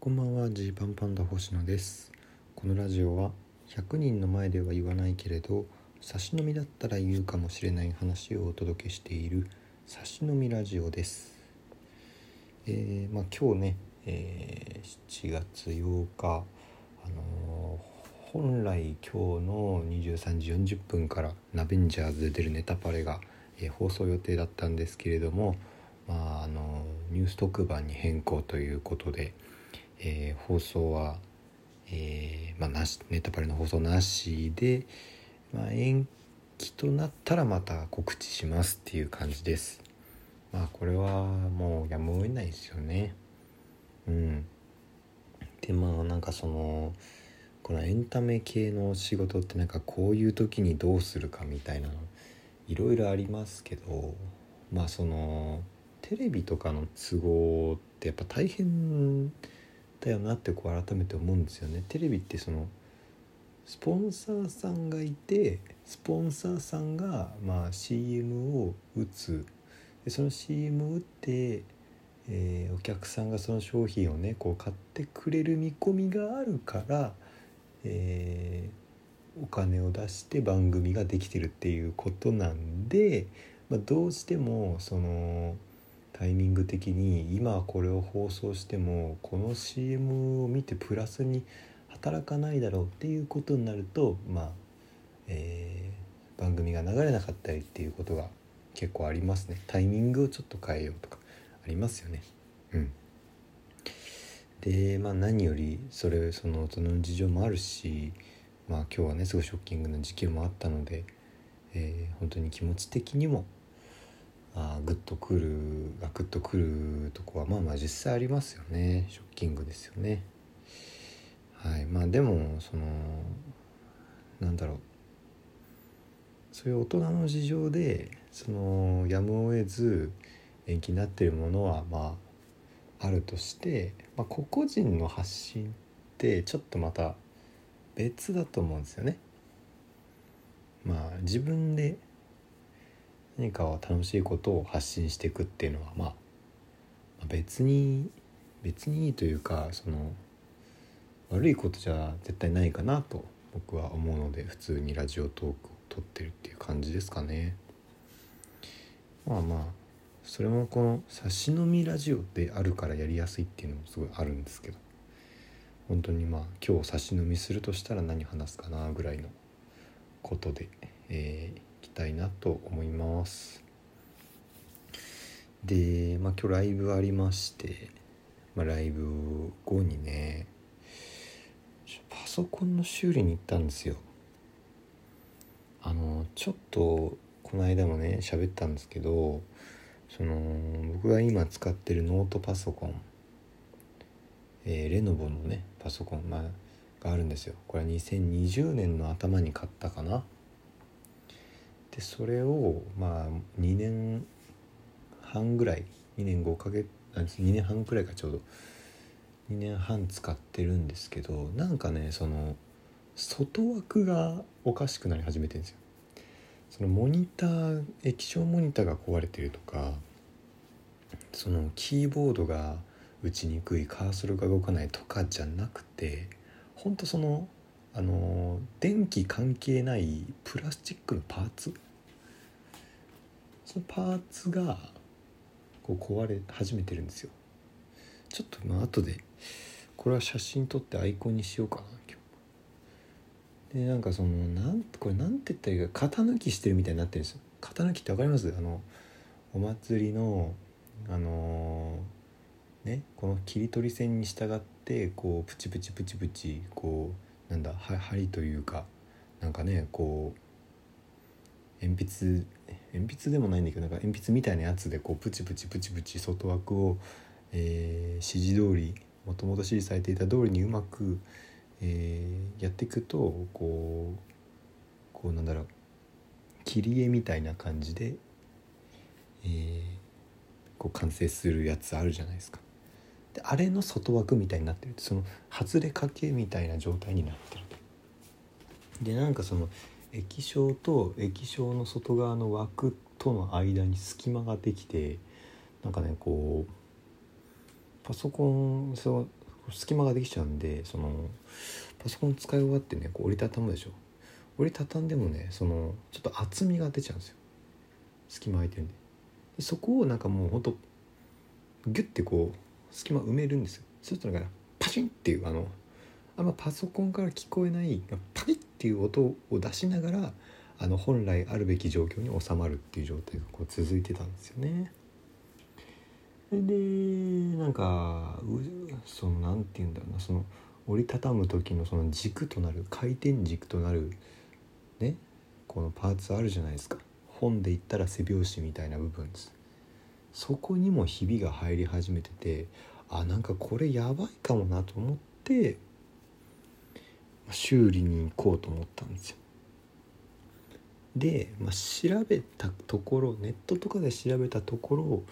こんばんはジーパンパンダ星野です。このラジオは100人の前では言わないけれど差し飲みだったら言うかもしれない話をお届けしている差し飲みラジオです。えー、まあ今日ね、えー、7月8日あのー、本来今日の23時40分から「ナベンジャーズ」で出るネタパレが、え、放送予定だったんですけれどもまあ、あのニュース特番に変更ということで、えー、放送は、えー、まあ、なしネタバレの放送なしで、まあ、延期となったらまた告知しますっていう感じです。まあこれはもうやむを得ないですよね。うん。でまあなんかそのこのエンタメ系の仕事ってなんかこういう時にどうするかみたいなのいろいろありますけどまあそのテレビとかの都合ってやっぱ大変ですだよなってこう改めて思うんですよね。テレビってそのスポンサーさんがいてスポンサーさんがまあ CM を打つでその CM を打って、えー、お客さんがその商品をねこう買ってくれる見込みがあるから、えー、お金を出して番組ができてるっていうことなんで、まあ、どうしてもそのタイミング的に今これを放送してもこの CM を見てプラスに働かないだろうっていうことになるとまあ、えー、番組が流れなかったりっていうことが結構ありますね。タイミングをちょっと変えようとかありますよね。うん。でまあ何よりそれそのその事情もあるしまあ今日はねすごいショッキングな事件もあったので、えー、本当に気持ち的にもあグッとくるがグッとくるとこはまあまあ実際ありますよね。ショッキングですよね。はい。まあでもそのなんだろう。そういう大人の事情でそのやむを得ず延期になってるものはまああるとして、まあ、個々人の発信ってちょっとまた別だと思うんですよね。まあ自分で何か楽しいことを発信していくっていうのはまあ別に別にいいというかその悪いことじゃ絶対ないかなと僕は思うので普通にラジオトークを撮ってるっていう感じですかね。まあまあそれもこの差し飲みラジオであるからやりやすいっていうのもすごいあるんですけど本当にまあ今日差し飲みするとしたら何話すかなぐらいのことで、えー、たいなと思います。で、まあ、今日ライブありまして、まあ、ライブ後にねパソコンの修理に行ったんですよ。あのちょっとこの間もね喋ったんですけどその僕が今使ってるノートパソコン、えー、レノボのねパソコン、まあ、があるんですよ。これは2020年の頭に買ったかな。でそれをまあ2年半ぐらい2年5ヶ月2年半くらいかちょうど2年半使ってるんですけどなんかねその外枠がおかしくなり始めてるんですよ。そのモニター液晶モニターが壊れてるとかそのキーボードが打ちにくいカーソルが動かないとかじゃなくてほんとそのあの電気関係ないプラスチックのパーツそのパーツがこう壊れ始めてるんですよ。ちょっとまあ後でこれは写真撮ってアイコンにしようかな今日。でなんかそのなんこれなんて言ったらいいか型抜きしてるみたいになってるんですよ。型抜きって分かります？あのお祭りのあのー、ねこの切り取り線に従ってこうプチプチプチプチこうなんだ針というかなんかねこう鉛筆鉛筆でもないんだけどなんか鉛筆みたいなやつでこうプチプチプチプチ外枠を、えー、指示通りもともと指示されていた通りにうまく、えー、やっていくとこうこうなんだろう切り絵みたいな感じで、えー、こう完成するやつあるじゃないですか。であれの外枠みたいになってるその外れかけみたいな状態になってる。でなんかその液晶と液晶の外側の枠との間に隙間ができてなんかねこうパソコンそ隙間ができちゃうんでそのパソコン使い終わってねこう折りたたむでしょ。折りたたんでもねそのちょっと厚みが出ちゃうんですよ。隙間空いてるんで。でそこをなんかもうほんとギュッてこう隙間埋めるんですよ。そうするとなんかパシンっていうあのあんまパソコンから聞こえないパリッっていう音を出しながらあの本来あるべき状況に収まるっていう状態がこう続いてたんですよね。でなんかその何て言うんだろうなその折りたたむ時のその軸となる回転軸となるねこのパーツあるじゃないですか本で言ったら背拍子みたいな部分ですそこにもひびが入り始めててあなんかこれやばいかもなと思って修理に行こうと思ったんですよで、まあ、調べたところネットとかで調べたところ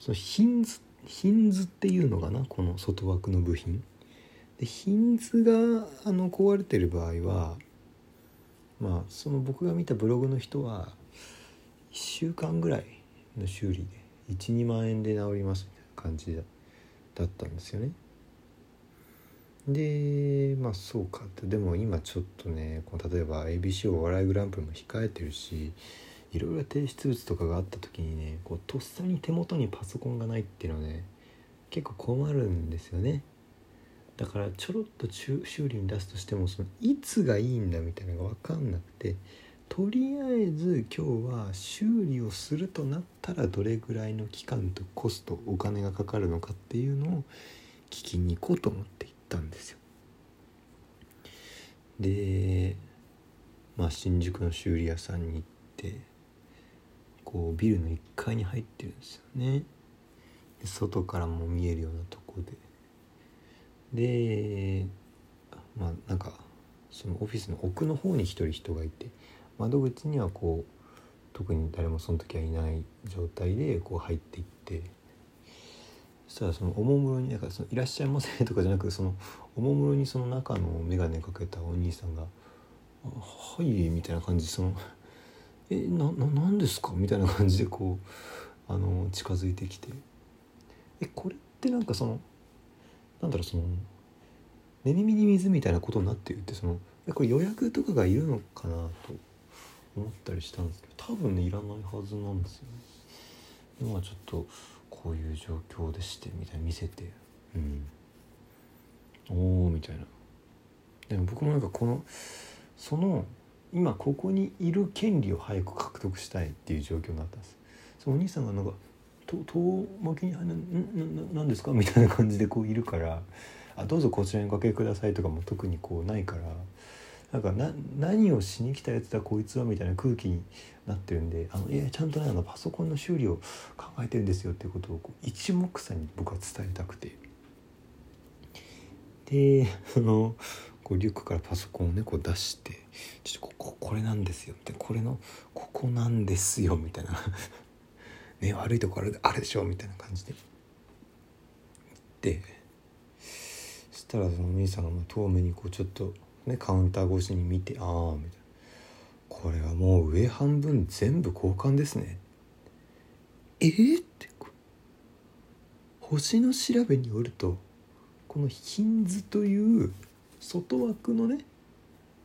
そのヒンズヒンズっていうのかなこの外枠の部品でヒンズがあの壊れてる場合はまあその僕が見たブログの人は1週間ぐらいの修理で12万円で治りますみたいな感じだったんですよね。でまあそうかって。でも今ちょっとねこの例えば ABC お笑いグランプリも控えてるしいろいろ提出物とかがあった時にねこうとっさに手元にパソコンがないっていうのはね結構困るんですよね。だからちょろっと修理に出すとしてもそのいつがいいんだみたいなのが分かんなくてとりあえず今日は修理をするとなったらどれぐらいの期間とコストお金がかかるのかっていうのを聞きに行こうと思ってったんですよ。でまあ新宿の修理屋さんに行ってこうビルの1階に入ってるんですよね。外からも見えるようなとこで。でまあなんかそのオフィスの奥の方に一人人がいて窓口にはこう特に誰もその時はいない状態でこう入っていってしたらそのおもむろになんかその「いらっしゃいませ」とかじゃなくその おもむろにその中の眼鏡かけたお兄さんが「はい」みたいな感じその「えなな何ですか?」みたいな感じでこうあの近づいてきて「えこれってなんかそのなんだろうその寝耳に水みたいなことになってるってそのえこれ予約とかがいるのかなと思ったりしたんですけど多分ねいらないはずなんですよね。今ちょっとこういう状況でしてみたいな見せて。うん。おおみたいな。でも僕もなんかこのその今ここにいる権利を早く獲得したいっていう状況になったんです。そのお兄さんがなんか「遠巻きに入る何ですか?」みたいな感じでこういるから「あどうぞこちらにおかけください」とかも特にこうないからなんかな何をしに来たやつだこいつはみたいな空気になってるんであのいやちゃんとねあのパソコンの修理を考えてるんですよっていうことをこう一目散に僕は伝えたくて。でそのこうリュックからパソコンをねこう出して「ちょっとこここれなんですよ」ってこれのここなんですよみたいな。ね悪いとこあるあれでしょみたいな感じで。でそしたらそのお兄さんが遠目にこうちょっとね、カウンター越しに見てああみたいな。これはもう上半分全部交換ですね。えー、って。星の調べによるとこのヒンズという外枠のね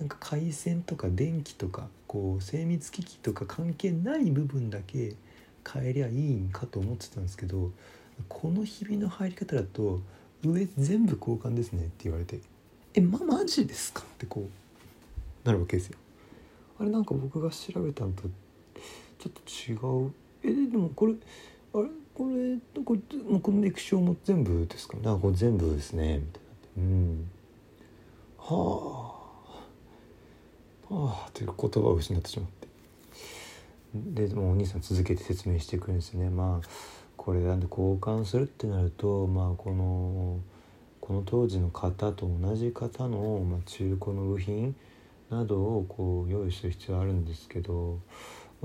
なんか回線とか電気とかこう精密機器とか関係ない部分だけ変えりゃいいんかと思ってたんですけどこのひびの入り方だと上全部交換ですねって言われて。えまマジですか?」ってこうなるわけですよ。あれなんか僕が調べたのとちょっと違う。えでもこれあれ？これこれもうこの液晶も全部ですか？ねあこれ全部ですね。みたいなうん。はあ。はあ。という言葉を失ってしまって。でもお兄さん続けて説明してくるんですね。まあこれなんで交換するってなるとまあこのこの当時の型と同じ型の、まあ、中古の部品などをこう用意する必要あるんですけど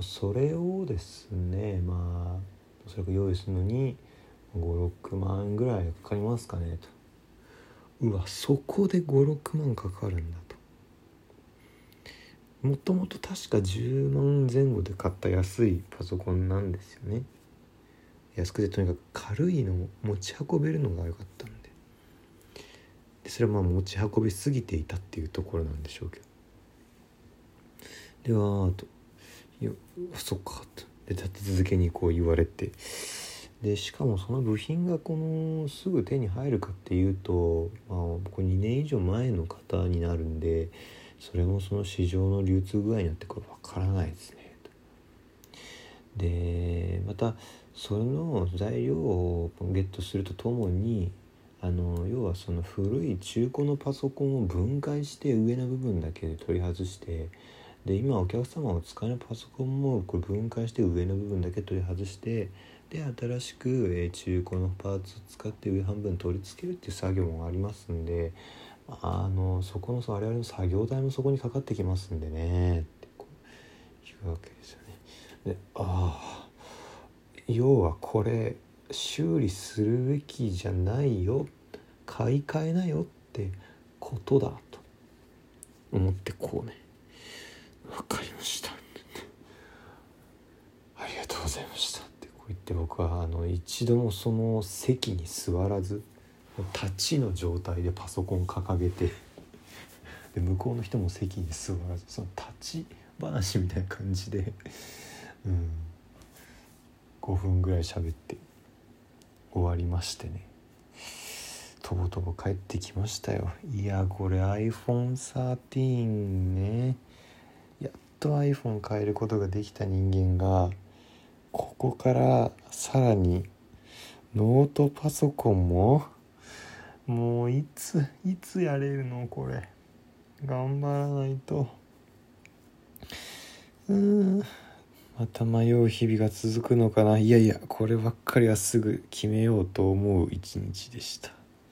それをですねまあおそらく用意するのに56万円ぐらいかかりますかねと。うわそこで56万かかるんだと。もともと確か10万前後で買った安いパソコンなんですよね。安くてとにかく軽いのを持ち運べるのが良かったんでそれはまあ持ち運びすぎていたっていうところなんでしょうけど。ではあと「いやそっか」とで立て続けにこう言われて。でしかもその部品がこのすぐ手に入るかっていうと、まあ、これ2年以上前の方になるんでそれもその市場の流通具合によってこれ分からないですね。でまたその材料をゲットするとともにあの要はその古い中古のパソコンを分解して上の部分だけで取り外してで今お客様が使えるパソコンもこれ分解して上の部分だけ取り外してで新しく、え中古のパーツを使って上半分取り付けるっていう作業もありますんであのそこの我々の作業代もそこにかかってきますんでねってこういうわけですよね。でああ要はこれ修理するべきじゃないよ。買い替えなよってことだと。思ってこうね。分かりました。ありがとうございました。ってこう言って僕はあの一度もその席に座らず立ちの状態でパソコン掲げてで向こうの人も席に座らずその立ち話みたいな感じで、うん、5分ぐらい喋って。終わりましてね。とぼとぼ帰ってきましたよ。いやこれ iPhone13 ね。やっと iPhone 変えることができた人間がここからさらにノートパソコンももういついつやれるのこれ。頑張らないと。うん。また迷う日々が続くのかな。いやいやこればっかりはすぐ決めようと思う一日でした。